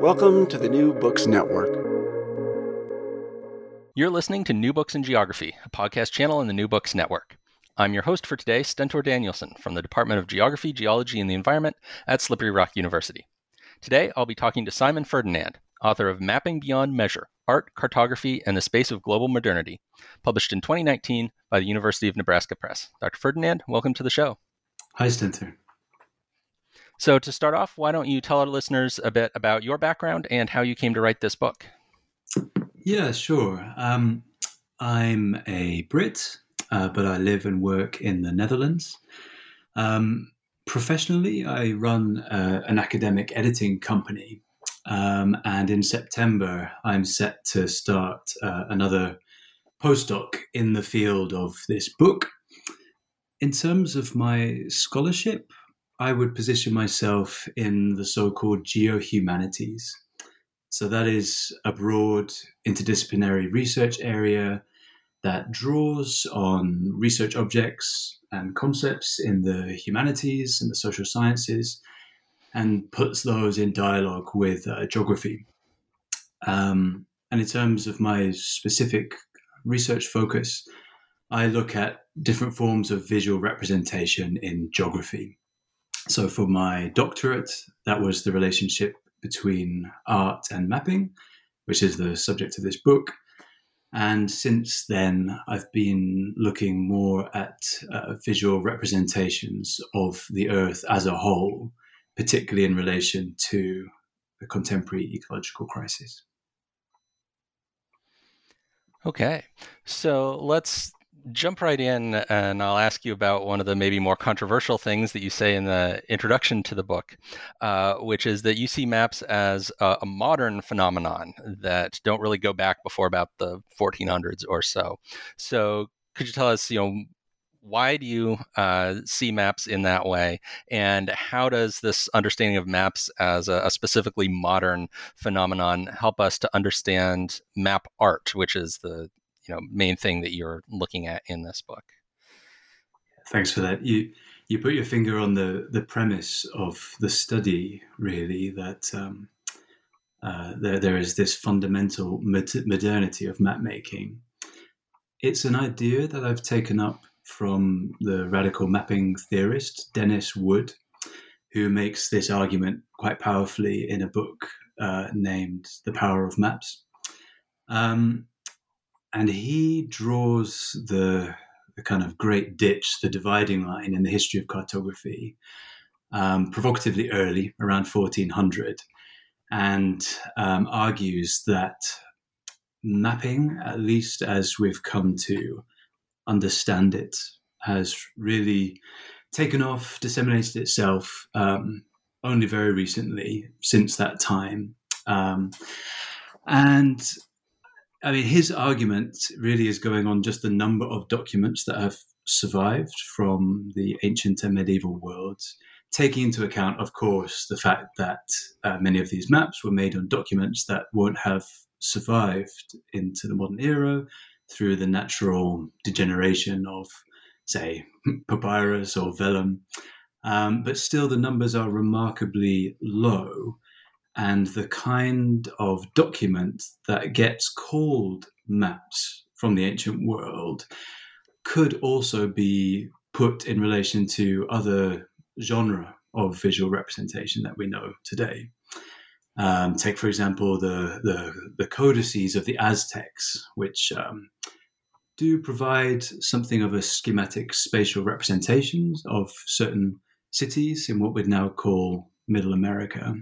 Welcome to the New Books Network. You're listening to New Books in Geography, a podcast channel in the New Books Network. I'm your host for today, Stentor Danielson from the Department of Geography, Geology, and the Environment at Slippery Rock University. Today, I'll be talking to Simon Ferdinand, author of Mapping Beyond Measure Art, Cartography, and the Space of Global Modernity, published in 2019 by the University of Nebraska Press. Dr. Ferdinand, welcome to the show. Hi, Stentor. So, to start off, why don't you tell our listeners a bit about your background and how you came to write this book? Yeah, sure. Um, I'm a Brit, uh, but I live and work in the Netherlands. Um, professionally, I run uh, an academic editing company. Um, and in September, I'm set to start uh, another postdoc in the field of this book. In terms of my scholarship, I would position myself in the so called geohumanities. So, that is a broad interdisciplinary research area that draws on research objects and concepts in the humanities and the social sciences and puts those in dialogue with uh, geography. Um, and in terms of my specific research focus, I look at different forms of visual representation in geography. So for my doctorate, that was the relationship between art and mapping, which is the subject of this book. And since then, I've been looking more at uh, visual representations of the Earth as a whole, particularly in relation to the contemporary ecological crisis. Okay, so let's jump right in and I'll ask you about one of the maybe more controversial things that you say in the introduction to the book, uh, which is that you see maps as a, a, modern phenomenon that don't really go back before about the 1400s or so. So could you tell us, you know, why do you uh, see maps in that way and how does this understanding of maps as a, a, specifically modern phenomenon help us to understand map art which is the you know main thing that you're looking at in this book. Thanks for that. You you put your finger on the the premise of the study really that um, uh, there, there is this fundamental modernity of map making it's an idea that i've taken up from the radical mapping theorist denis wood who makes this argument quite powerfully in a book uh, named the power of maps. Um, and he draws the, the kind of great ditch, the dividing line in the history of cartography, um, provocatively early, around 1400, and um, argues that mapping, at least as we've come to understand it, has really taken off, disseminated itself um, only very recently since that time. Um, and I mean, his argument really is going on just the number of documents that have survived from the ancient and medieval worlds taking into account, of course, the fact that uh, many of these maps were made on documents that won't have survived into the modern era through the natural degeneration of, say, papyrus or vellum. Um, but still, the numbers are remarkably low. And the kind of document that gets called maps from the ancient world could also be put in relation to other genre of visual representation that we know today. Um, take, for example, the, the, the, codices of the Aztecs, which um, do provide something of a schematic spatial representation of certain cities in what we'd now call Middle America.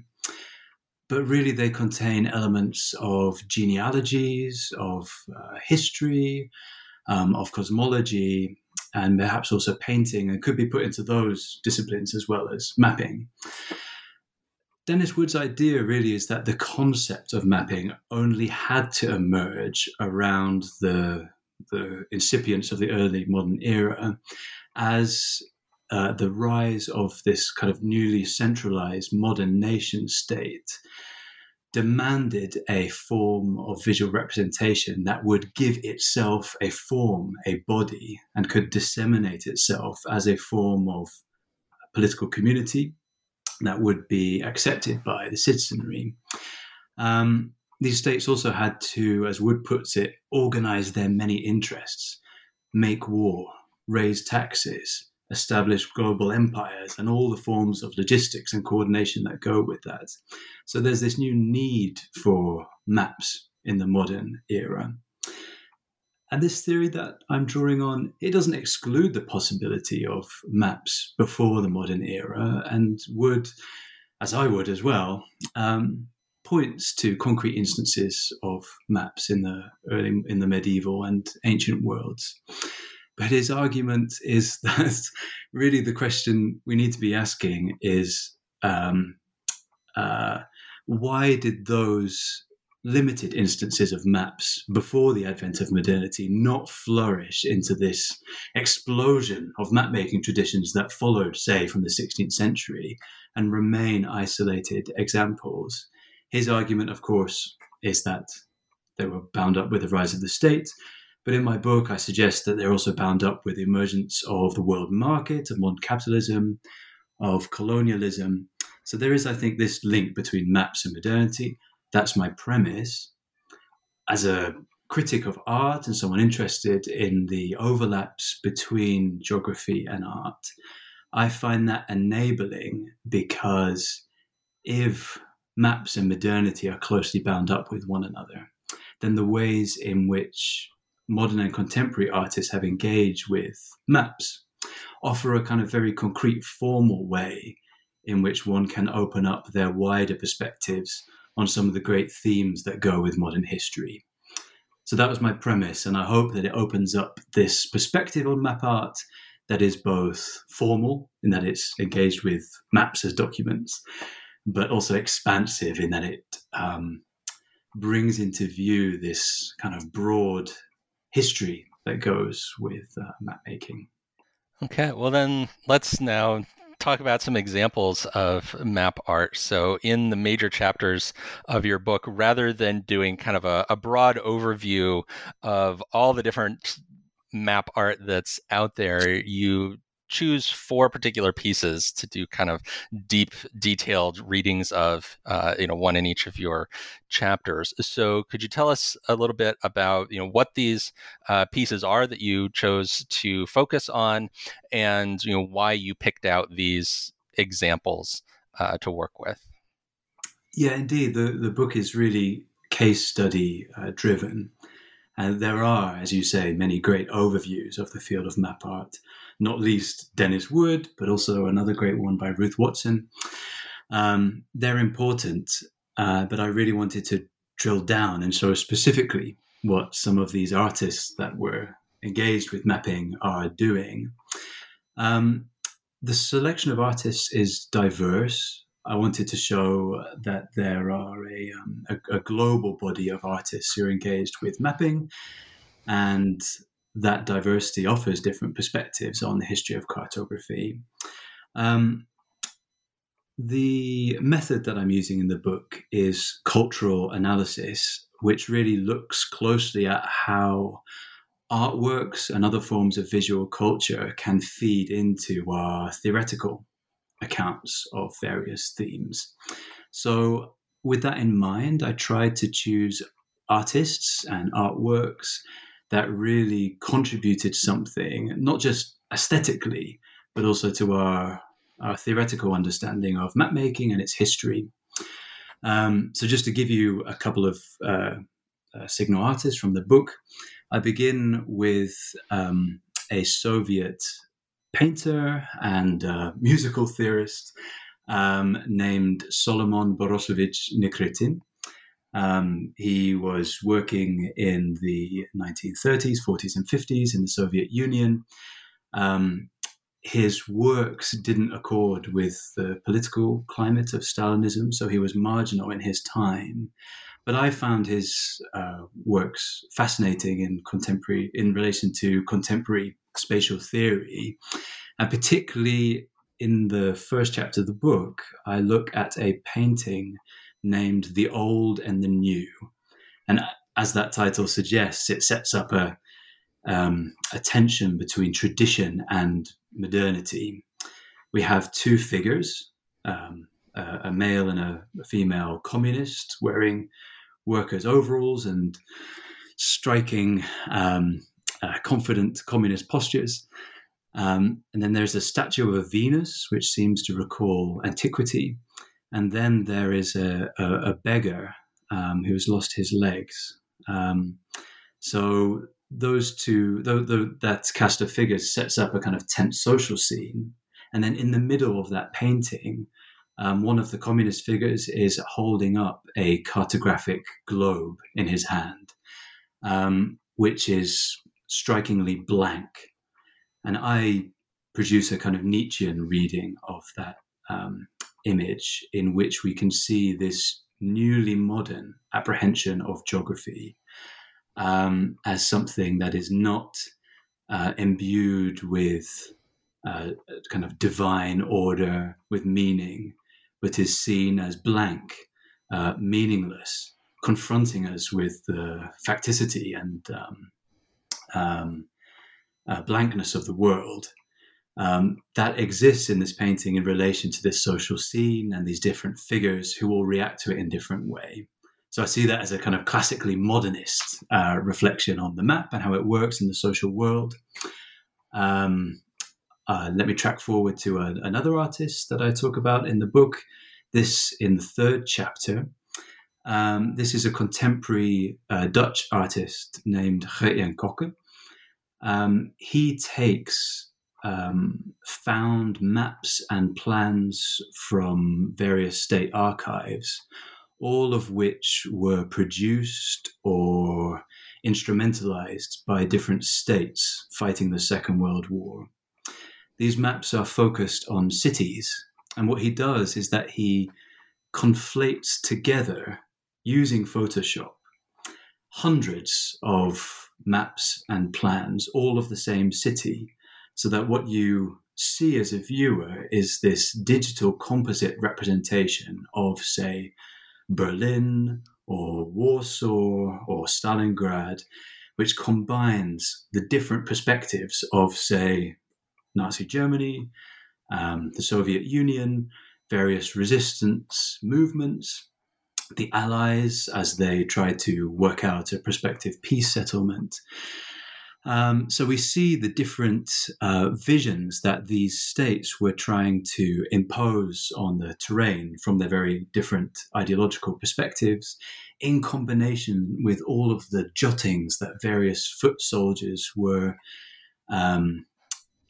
But really, they contain elements of genealogies, of uh, history, um, of cosmology, and perhaps also painting, and could be put into those disciplines as well as mapping. Denis Wood's idea really is that the concept of mapping only had to emerge around the, the incipience of the early modern era as uh, the rise of this kind of newly centralized modern nation state demanded a form of visual representation that would give itself a form, a body, and could disseminate itself as a form of political community that would be accepted by the citizenry. Um, these states also had to, as Wood puts it, organize their many interests, make war, raise taxes, establish global empires and all the forms of logistics and coordination that go with that. So there's this new need for maps in the modern era. And this theory that I'm drawing on, it doesn't exclude the possibility of maps before the modern era and would, as I would as well, um, points to concrete instances of maps in the early in the medieval and ancient worlds. But his argument is that really the question we need to be asking is um, uh, why did those limited instances of maps before the advent of modernity not flourish into this explosion of map making traditions that followed, say, from the 16th century and remain isolated examples? His argument, of course, is that they were bound up with the rise of the state but in my book, I suggest that they're also bound up with the emergence of the world market, of modern capitalism, of colonialism. So there is, I think, this link between maps and modernity. That's my premise. As a critic of art and someone interested in the overlaps between geography and art, I find that enabling because if maps and modernity are closely bound up with one another, then the ways in which modern and contemporary artists have engaged with maps offer a kind of very concrete, formal way in which one can open up their wider perspectives on some of the great themes that go with modern history. So that was my premise, and I hope that it opens up this perspective on map art that is both formal in that it's engaged with maps as documents, but also expansive in that it um, brings into view this kind of broad history that goes with uh, map making. Okay, well, then let's now talk about some examples of map art. So, in the major chapters of your book, rather than doing kind of a, a broad overview of all the different map art that's out there, you choose four particular pieces to do kind of deep, detailed readings of, uh, you know, one in each of your chapters. So, could you tell us a little bit about, you know, what these uh, pieces are that you chose to focus on, and you know why you picked out these examples uh, to work with? Yeah, indeed, the the book is really case study uh, driven. And there are, as you say, many great overviews of the field of map art not least Denis Wood, but also another great one by Ruth Watson. Um, they're important, uh, but I really wanted to drill down and show specifically what some of these artists that were engaged with mapping are doing. Um, the selection of artists is diverse. I wanted to show that there are a, um, a, a global body of artists who are engaged with mapping, and that diversity offers different perspectives on the history of cartography. Um, the method that I'm using in the book is cultural analysis, which really looks closely at how artworks and other forms of visual culture can feed into our theoretical accounts of various themes. So, with that in mind, I tried to choose artists and artworks that really contributed something, not just aesthetically, but also to our, our theoretical understanding of map making and its history. Um, so, just to give you a couple of uh, uh, signal artists from the book, I begin with um, a Soviet painter and uh, musical theorist um, named Solomon Borisovich Nikritin. Um, he was working in the 1930s, 40s, and 50s in the Soviet Union. Um, his works didn't accord with the political climate of Stalinism, so he was marginal in his time. But I found his uh, works fascinating in contemporary in relation to contemporary spatial theory, and particularly in the first chapter of the book, I look at a painting named "The Old and the New," and as that title suggests, it sets up a um, a tension between tradition and modernity. We have two figures, um, a, a, male and a, a, female communist, wearing workers' overalls and striking, um, uh, confident communist postures. Um, and then there's a statue of a Venus, which seems to recall antiquity. And then there is a, a, a beggar um, who's lost his legs. Um, so those two, th- th- that cast of figures sets up a kind of tense social scene. And then in the middle of that painting, um, one of the communist figures is holding up a cartographic globe in his hand, um, which is strikingly blank. And I produce a kind of Nietzschean reading of that um, image in which we can see this newly modern apprehension of geography um, as something that is not uh, imbued with uh, kind of divine order, with meaning, but is seen as blank, uh, meaningless, confronting us with the facticity and um, um, uh, blankness of the world. Um, that exists in this painting in relation to this social scene and these different figures who all react to it in different way. So I see that as a kind of classically modernist uh, reflection on the map and how it works in the social world. Um, uh, let me track forward to a, another artist that I talk about in the book. This in the third chapter. Um, this is a contemporary uh, Dutch artist named Geert Kokke. Um, he takes um, found maps and plans from various state archives, all of which were produced or instrumentalized by different states fighting the Second World War. These maps are focused on cities, and what he does is that he conflates together using Photoshop hundreds of maps and plans, all of the same city, so that what you see as a viewer is this digital composite representation of, say, Berlin or Warsaw or Stalingrad, which combines the different perspectives of, say, Nazi Germany, um, the Soviet Union, various resistance movements, the Allies as they tried to work out a prospective peace settlement. Um, so we see the different uh, visions that these states were trying to impose on the terrain from their very different ideological perspectives, in combination with all of the jottings that various foot soldiers were um,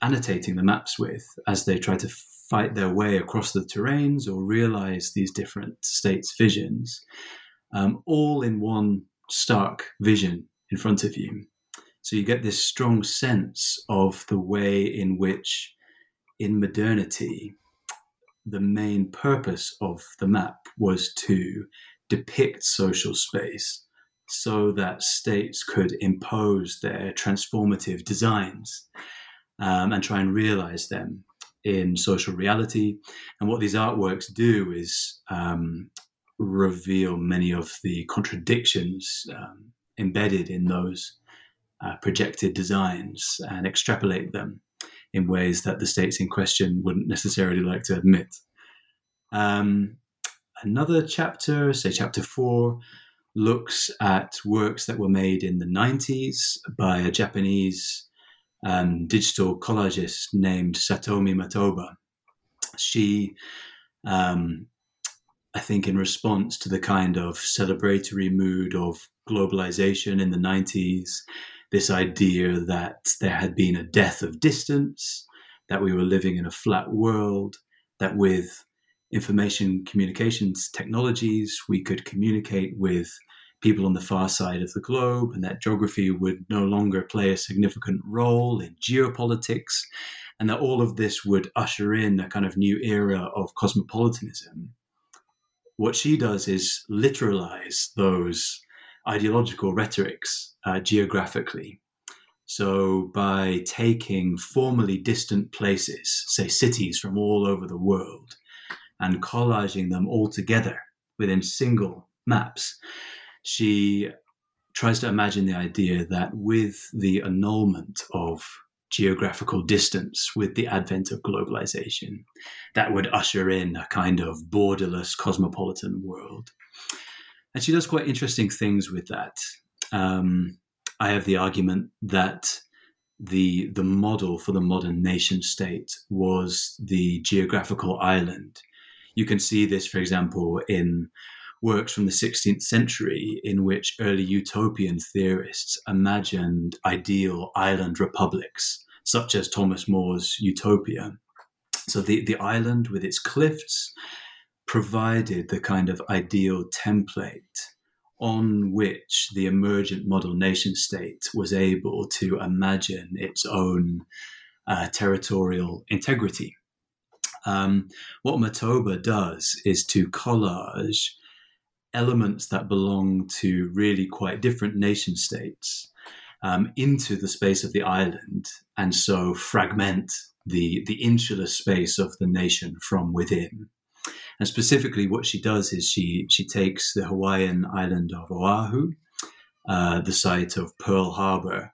annotating the maps with as they tried to fight their way across the terrains or realize these different states' visions, um, all in one stark vision in front of you. So you get this strong sense of the way in which, in modernity, the main purpose of the map was to depict social space so that states could impose their transformative designs um, and try and realize them in social reality. And what these artworks do is um, reveal many of the contradictions um, embedded in those uh, projected designs and extrapolate them in ways that the states in question wouldn't necessarily like to admit. Um, another chapter, say chapter four, looks at works that were made in the 90s by a Japanese um, digital collagist named Satomi Matoba. She, um, I think, in response to the kind of celebratory mood of globalization in the 90s, this idea that there had been a death of distance, that we were living in a flat world, that with information communications technologies, we could communicate with people on the far side of the globe, and that geography would no longer play a significant role in geopolitics, and that all of this would usher in a kind of new era of cosmopolitanism. What she does is literalize those ideological rhetorics uh, geographically. So, by taking formerly distant places, say cities from all over the world, and collaging them all together within single maps, she tries to imagine the idea that with the annulment of geographical distance with the advent of globalization, that would usher in a kind of borderless cosmopolitan world. And she does quite interesting things with that. Um, I have the argument that the the model for the modern nation state was the geographical island. You can see this, for example, in works from the 16th century in which early utopian theorists imagined ideal island republics, such as Thomas More's Utopia. So the, the island with its cliffs provided the kind of ideal template on which the emergent model nation state was able to imagine its own uh, territorial integrity. Um, what Matoba does is to collage elements that belong to really quite different nation states um, into the space of the island, and so fragment the the insular space of the nation from within. And specifically, what she does is she she takes the Hawaiian island of Oahu, uh, the site of Pearl Harbor,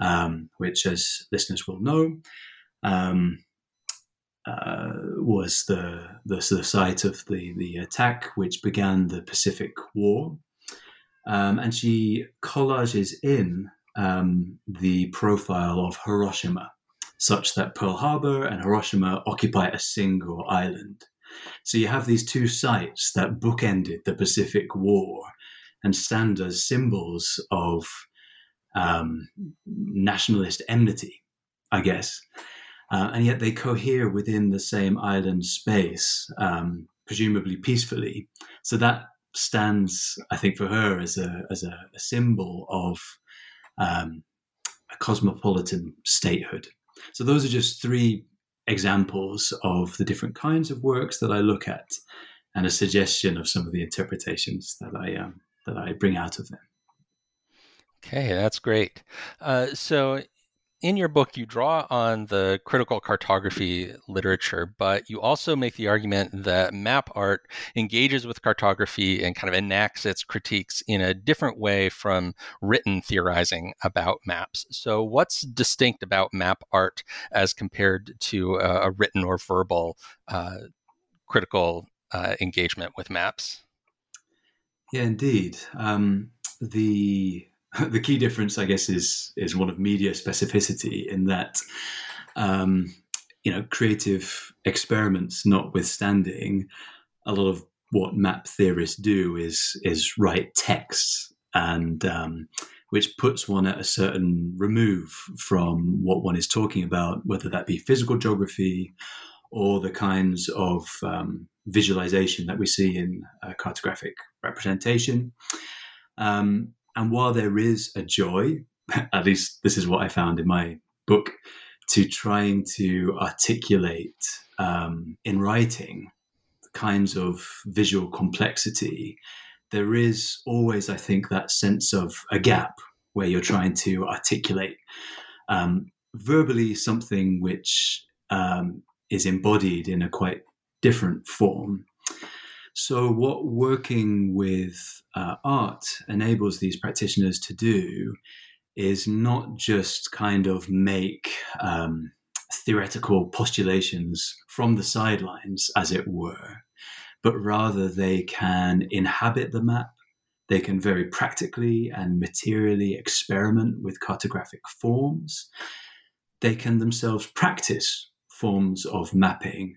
um, which, as listeners will know, um, uh, was the, the, the site of the the attack which began the Pacific War, um, and she collages in um, the profile of Hiroshima, such that Pearl Harbor and Hiroshima occupy a single island. So you have these two sites that bookended the Pacific War and stand as symbols of um, nationalist enmity, I guess uh, and yet they cohere within the same island space, um, presumably peacefully. So that stands, I think, for her as a as a, a symbol of um, a cosmopolitan statehood. So those are just three examples of the different kinds of works that I look at, and a suggestion of some of the interpretations that I um, that I bring out of them. Okay, that's great. Uh, so, in your book, you draw on the critical cartography literature, but you also make the argument that map art engages with cartography and kind of enacts its critiques in a different way from written theorizing about maps. So, what's distinct about map art as compared to a, a written or verbal uh, critical uh, engagement with maps? Yeah, indeed. Um, the the key difference, I guess, is is one of media specificity in that, um, you know, creative experiments notwithstanding, a lot of what map theorists do is is write texts and um, which puts one at a certain remove from what one is talking about, whether that be physical geography or the kinds of um, visualization that we see in cartographic representation. Um, and while there is a joy, at least this is what I found in my book, to trying to articulate um, in writing the kinds of visual complexity, there is always, I think, that sense of a gap where you're trying to articulate um, verbally something which um, is embodied in a quite different form. So, what working with uh, art enables these practitioners to do is not just kind of make um, theoretical postulations from the sidelines, as it were, but rather they can inhabit the map. They can very practically and materially experiment with cartographic forms. They can themselves practice forms of mapping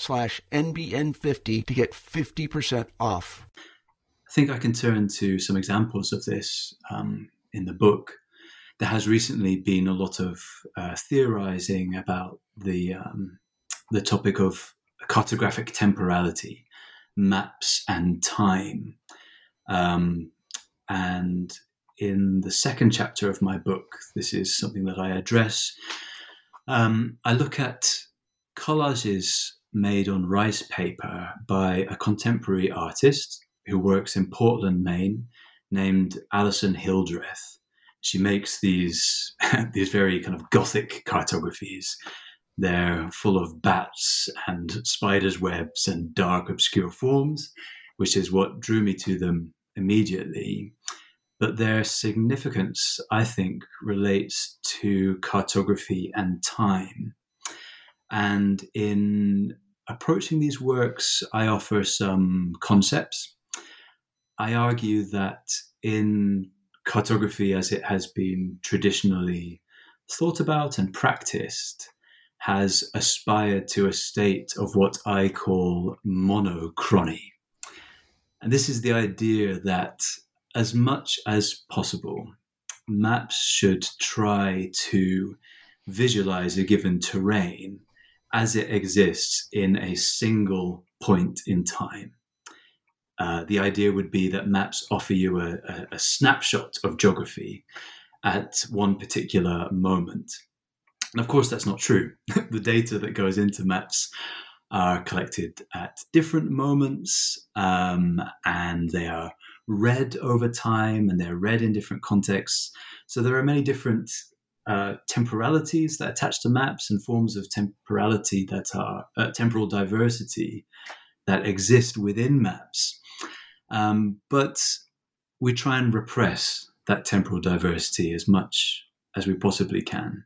slash NBN50 to get 50% off. I think I can turn to some examples of this um, in the book. There has recently been a lot of uh, theorizing about the um, the topic of cartographic temporality, maps and time. Um, and in the second chapter of my book, this is something that I address. Um, I look at collages made on rice paper by a contemporary artist who works in Portland, Maine, named Alison Hildreth. She makes these these very kind of gothic cartographies. They're full of bats and spiders' webs and dark, obscure forms, which is what drew me to them immediately. But their significance, I think, relates to cartography and time. And in approaching these works, I offer some concepts. I argue that in cartography, as it has been traditionally thought about and practiced, has aspired to a state of what I call monochrony. And this is the idea that, as much as possible, maps should try to visualize a given terrain as it exists in a single point in time. Uh, the idea would be that maps offer you a, a, a snapshot of geography at one particular moment. And of course, that's not true. the data that goes into maps are collected at different moments um, and they are read over time and they're read in different contexts. So there are many different uh, temporalities that attach to maps and forms of temporality that are uh, temporal diversity that exist within maps. Um, but we try and repress that temporal diversity as much as we possibly can.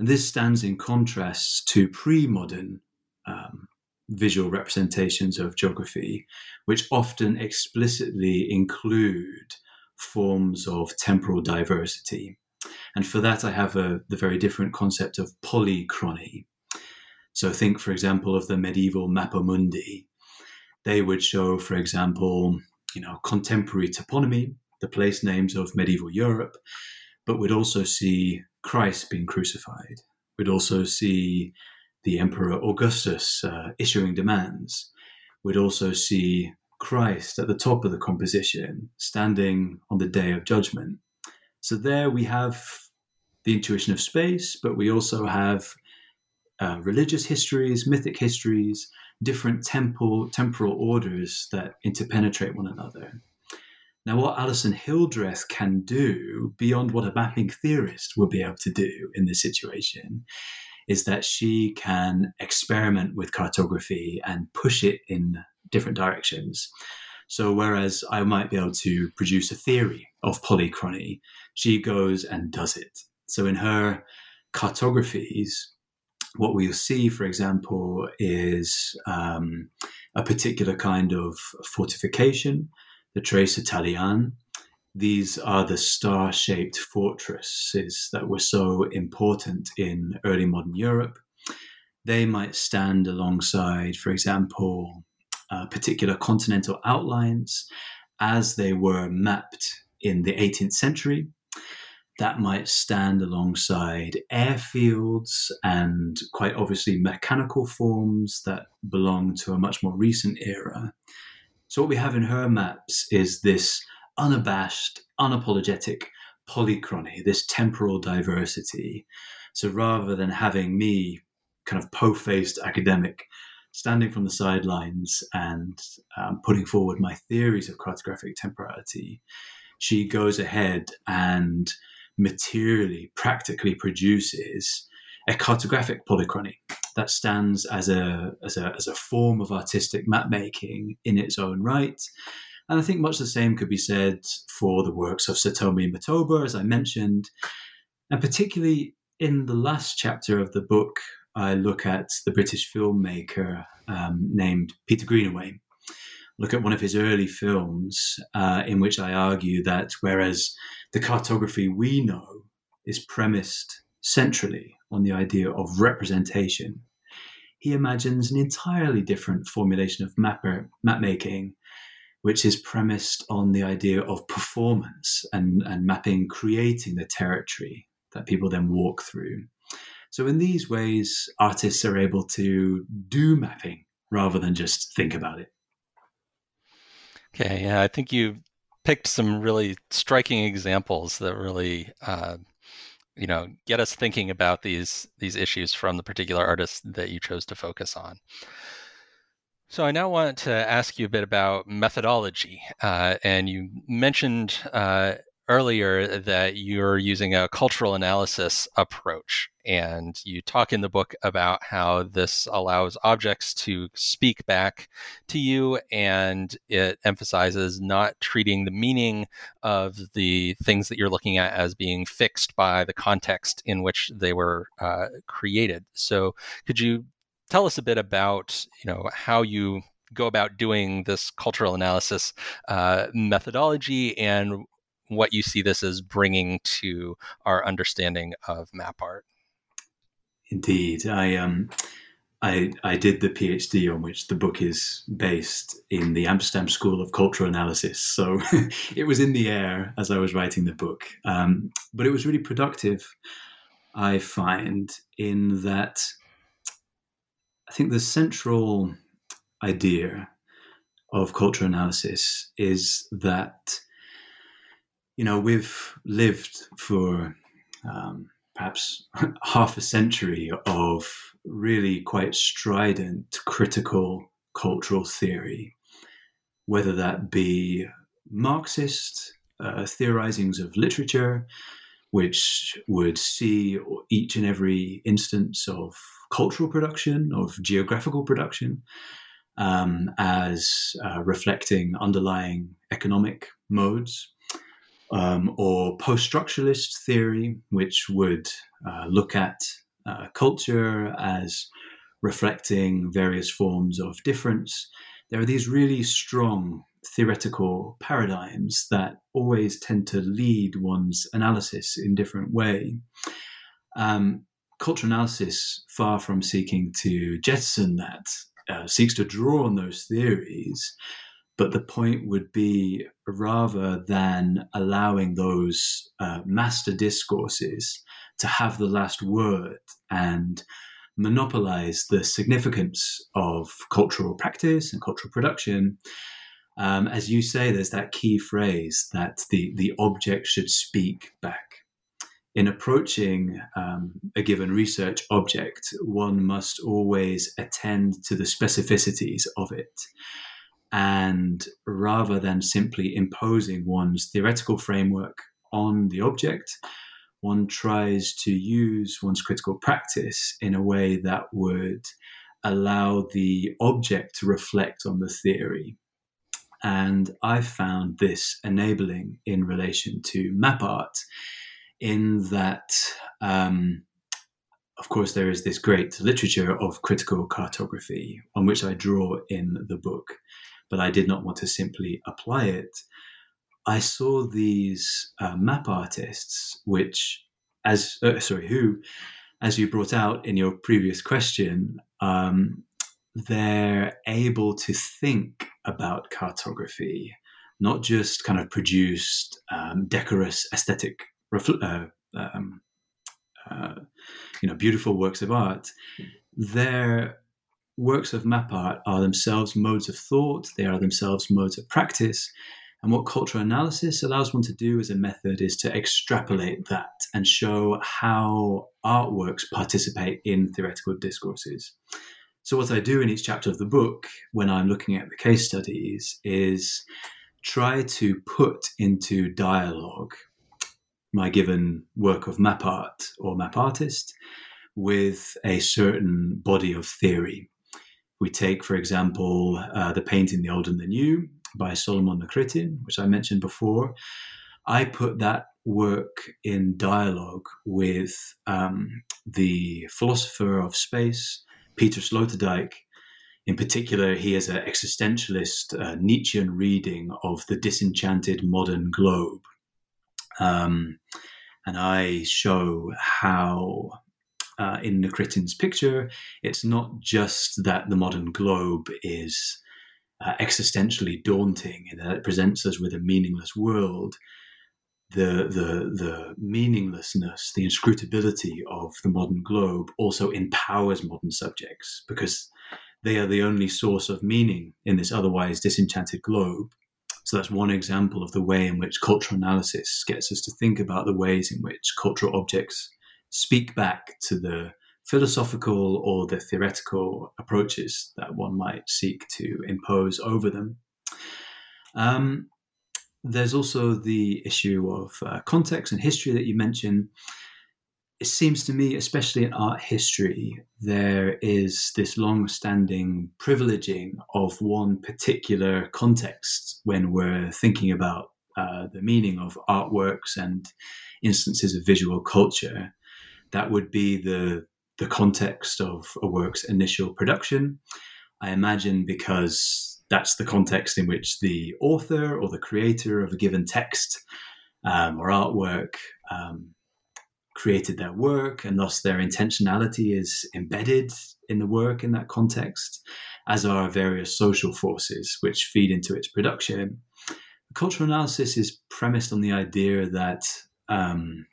And this stands in contrast to pre modern um, visual representations of geography, which often explicitly include forms of temporal diversity. And for that, I have a, the very different concept of polychrony. So think, for example, of the medieval Mappa Mundi. They would show, for example, you know, contemporary toponymy, the place names of medieval Europe, but we'd also see Christ being crucified. We'd also see the Emperor Augustus uh, issuing demands. We'd also see Christ at the top of the composition, standing on the day of judgment. So there we have the intuition of space, but we also have uh, religious histories, mythic histories, different temple, temporal orders that interpenetrate one another. Now, what Alison Hildreth can do beyond what a mapping theorist would be able to do in this situation is that she can experiment with cartography and push it in different directions. So, whereas I might be able to produce a theory of polychrony, she goes and does it. So, in her cartographies, what we'll see, for example, is um, a particular kind of fortification, the trace italienne. These are the star shaped fortresses that were so important in early modern Europe. They might stand alongside, for example, uh, particular continental outlines as they were mapped in the 18th century that might stand alongside airfields and quite obviously mechanical forms that belong to a much more recent era. So, what we have in her maps is this unabashed, unapologetic polychrony, this temporal diversity. So, rather than having me, kind of po faced academic, standing from the sidelines and um, putting forward my theories of cartographic temporality, she goes ahead and materially, practically produces a cartographic polychrony that stands as a, as a, as a form of artistic map making in its own right. And I think much the same could be said for the works of Satomi Matoba, as I mentioned. And particularly in the last chapter of the book, I look at the British filmmaker um, named Peter Greenaway. Look at one of his early films, uh, in which I argue that whereas the cartography we know is premised centrally on the idea of representation. He imagines an entirely different formulation of mapper, map making, which is premised on the idea of performance and, and mapping, creating the territory that people then walk through. So, in these ways, artists are able to do mapping rather than just think about it. Okay, yeah, I think you picked some really striking examples that really uh, you know get us thinking about these these issues from the particular artists that you chose to focus on so i now want to ask you a bit about methodology uh, and you mentioned uh, earlier that you're using a cultural analysis approach. And you talk in the book about how this allows objects to speak back to you, and it emphasizes not treating the meaning of the things that you're looking at as being fixed by the context in which they were uh, created. So, could you tell us a bit about you know how you go about doing this cultural analysis uh, methodology and what you see this as bringing to our understanding of map art. Indeed, I um, I I did the PhD on which the book is based in the Amsterdam School of Cultural Analysis, so it was in the air as I was writing the book. Um, but it was really productive. I find in that I think the central idea of cultural analysis is that you know, we've lived for um, perhaps half a century of really quite strident critical cultural theory, whether that be Marxist uh, theorizings of literature, which would see each and every instance of cultural production, of geographical production, um, as uh, reflecting underlying economic modes um, or post structuralist theory, which would uh, look at uh, culture as reflecting various forms of difference. There are these really strong theoretical paradigms that always tend to lead one's analysis in different way. Um, cultural analysis, far from seeking to jettison that, uh, seeks to draw on those theories but the point would be rather than allowing those uh, master discourses to have the last word and monopolize the significance of cultural practice and cultural production. Um, as you say, there's that key phrase that the, the object should speak back. In approaching um, a given research object, one must always attend to the specificities of it. And rather than simply imposing one's theoretical framework on the object, one tries to use one's critical practice in a way that would allow the object to reflect on the theory. And I found this enabling in relation to map art, in that um, of course, there is this great literature of critical cartography on which I draw in the book, but I did not want to simply apply it. I saw these uh, map artists, which, as uh, sorry, who, as you brought out in your previous question, um, they're able to think about cartography, not just kind of produced um, decorous aesthetic uh, um, uh, you know beautiful works of art their works of map art are themselves modes of thought they are themselves modes of practice and what cultural analysis allows one to do as a method is to extrapolate that and show how artworks participate in theoretical discourses so what i do in each chapter of the book when i'm looking at the case studies is try to put into dialogue my given work of map art or map artist with a certain body of theory. We take, for example, uh, The Painting the Old and the New by Solomon Nikritin, which I mentioned before. I put that work in dialogue with um, the philosopher of space, Peter Sloterdijk. In particular, he has an existentialist uh, Nietzschean reading of the disenchanted modern globe, um, and I show how, uh, in Nikritin's picture, it's not just that the modern globe is uh, existentially daunting and that it presents us with a meaningless world. The, the, the meaninglessness, the inscrutability of the modern globe also empowers modern subjects because they are the only source of meaning in this otherwise disenchanted globe. So that's one example of the way in which cultural analysis gets us to think about the ways in which cultural objects speak back to the philosophical or the theoretical approaches that one might seek to impose over them. Um, there's also the issue of uh, context and history that you mentioned it seems to me, especially in art history, there is this long standing privileging of one particular context when we're thinking about uh, the meaning of artworks and instances of visual culture. That would be the, the context of a work's initial production. I imagine because that's the context in which the author or the creator of a given text um, or artwork um, created their work, and thus their intentionality is embedded in the work in that context, as are various social forces which feed into its production. Cultural analysis is premised on the idea that um,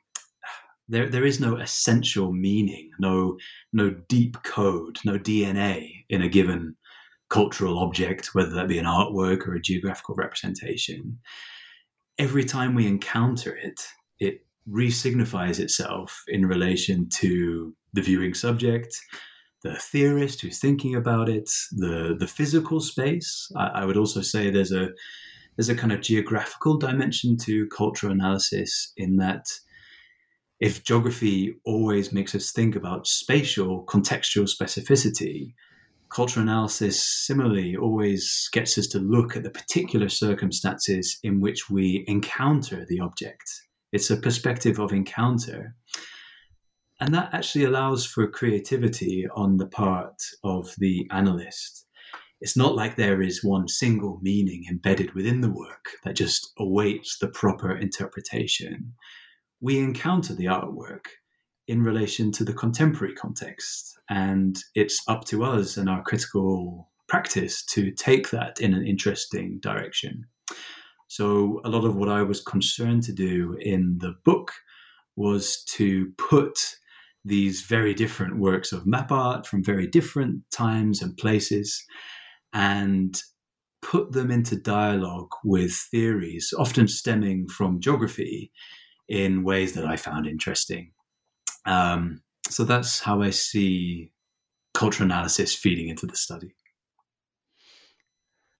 there, there is no essential meaning, no, no deep code, no DNA in a given cultural object, whether that be an artwork or a geographical representation. Every time we encounter it, it resignifies itself in relation to the viewing subject, the theorist who's thinking about it, the the physical space. I, I, would also say there's a there's a kind of geographical dimension to cultural analysis in that if geography always makes us think about spatial contextual specificity, cultural analysis similarly always gets us to look at the particular circumstances in which we encounter the object it's a perspective of encounter. And that actually allows for creativity on the part of the analyst. It's not like there is one single meaning embedded within the work that just awaits the proper interpretation. We encounter the artwork in relation to the contemporary context, and it's up to us and our critical practice to take that in an interesting direction. So, a lot of what I was concerned to do in the book was to put these very different works of map art from very different times and places and put them into dialogue with theories, often stemming from geography, in ways that I found interesting. Um, so that's how I see cultural analysis feeding into the study.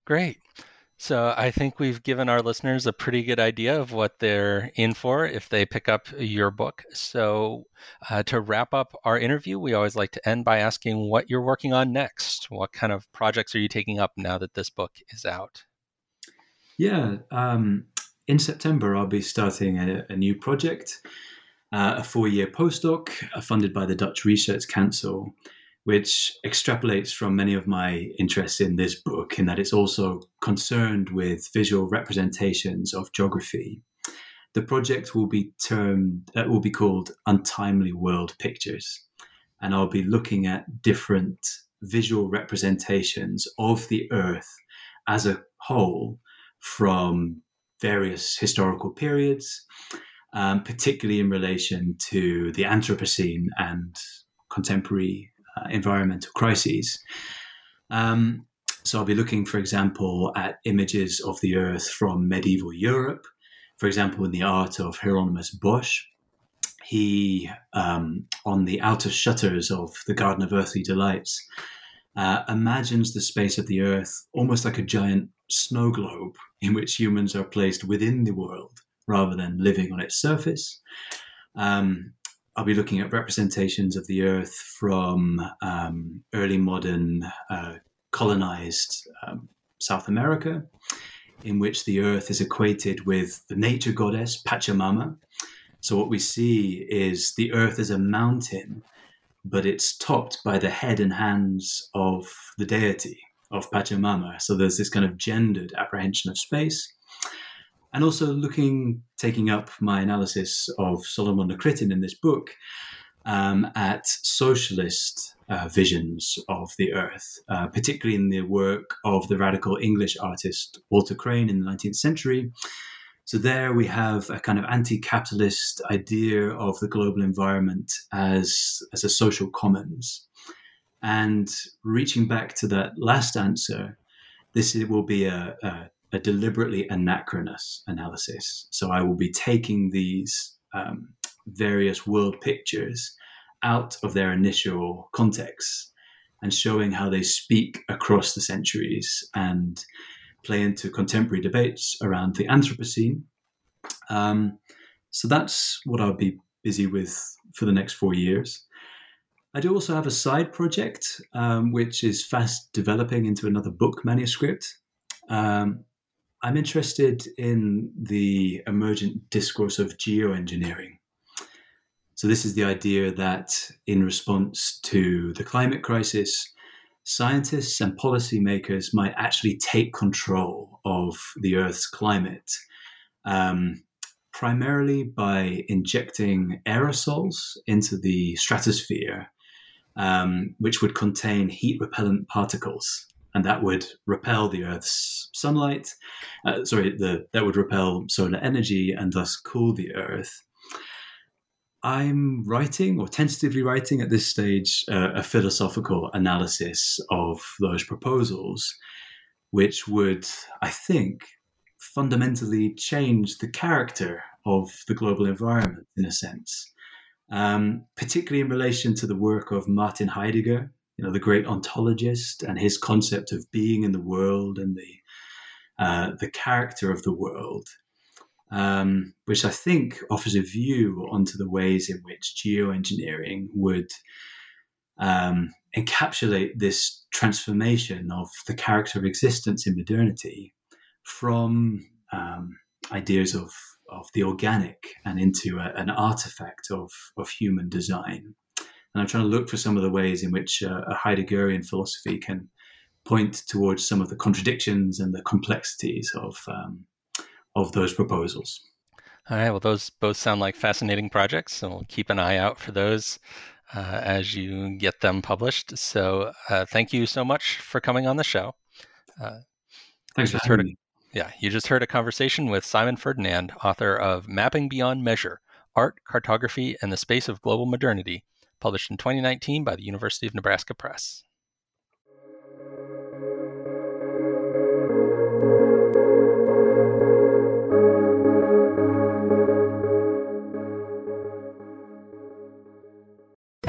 Great. So I think we've given our listeners a pretty good idea of what they're in for if they pick up your book. So uh, to wrap up our interview, we always like to end by asking what you're working on next. What kind of projects are you taking up now that this book is out? Yeah, um, in September I'll be starting a, a new project. uh, a four year postdoc uh, funded by the Dutch Research Council, which extrapolates from many of my interests in this book, in that it's also concerned with visual representations of geography. The project will be termed, uh, will be called Untimely World Pictures, and I'll be looking at different visual representations of the Earth as a whole from various historical periods, um, particularly in relation to the Anthropocene and contemporary uh, environmental crises. Um, so I'll be looking, for example, at images of the Earth from medieval Europe, for example, in the art of Hieronymus Bosch. He, um, on the outer shutters of the Garden of Earthly Delights, uh, imagines the space of the Earth almost like a giant snow globe in which humans are placed within the world rather than living on its surface. Um, I'll be looking at representations of the Earth from um, early modern uh, colonized um, South America, in which the Earth is equated with the nature goddess Pachamama. So, what we see is the Earth as a mountain, but it's topped by the head and hands of the deity of Pachamama. So, there's this kind of gendered apprehension of space and also looking, taking up my analysis of Solomon Nikritin in this book um, at socialist uh, visions of the earth, uh, particularly in the work of the radical English artist Walter Crane in the 19th century. So, there we have a kind of anti capitalist idea of the global environment as, as a social commons. And reaching back to that last answer, this will be a, a a deliberately anachronous analysis. So I will be taking these um, various world pictures out of their initial context and showing how they speak across the centuries and play into contemporary debates around the Anthropocene. Um, so that's what I'll be busy with for the next four years. I do also have a side project um, which is fast developing into another book manuscript. Um, I'm interested in the emergent discourse of geoengineering. So, this is the idea that in response to the climate crisis, scientists and policymakers might actually take control of the Earth's climate, um, primarily by injecting aerosols into the stratosphere, um, which would contain heat repellent particles and that would repel the Earth's sunlight. Uh, sorry, the, that would repel solar energy and thus cool the Earth. I'm writing, or tentatively writing at this stage, uh, a philosophical analysis of those proposals, which would, I think, fundamentally change the character of the global environment in a sense, um, particularly in relation to the work of Martin Heidegger, you know, the great ontologist and his concept of being in the world and the uh, the character of the world, um, which I think offers a view onto the ways in which geoengineering would um, encapsulate this transformation of the character of existence in modernity from um, ideas of of the organic and into a, an artifact of, of human design. And I'm trying to look for some of the ways in which uh, a Heideggerian philosophy can point towards some of the contradictions and the complexities of um, of those proposals. All right. Well, those both sound like fascinating projects, so we'll keep an eye out for those uh, as you get them published. So, uh, thank you so much for coming on the show. Uh, Thanks for having me. Yeah, you just heard a conversation with Simon Ferdinand, author of Mapping Beyond Measure Art, Cartography, and the Space of Global Modernity published in 2019 by the University of Nebraska Press.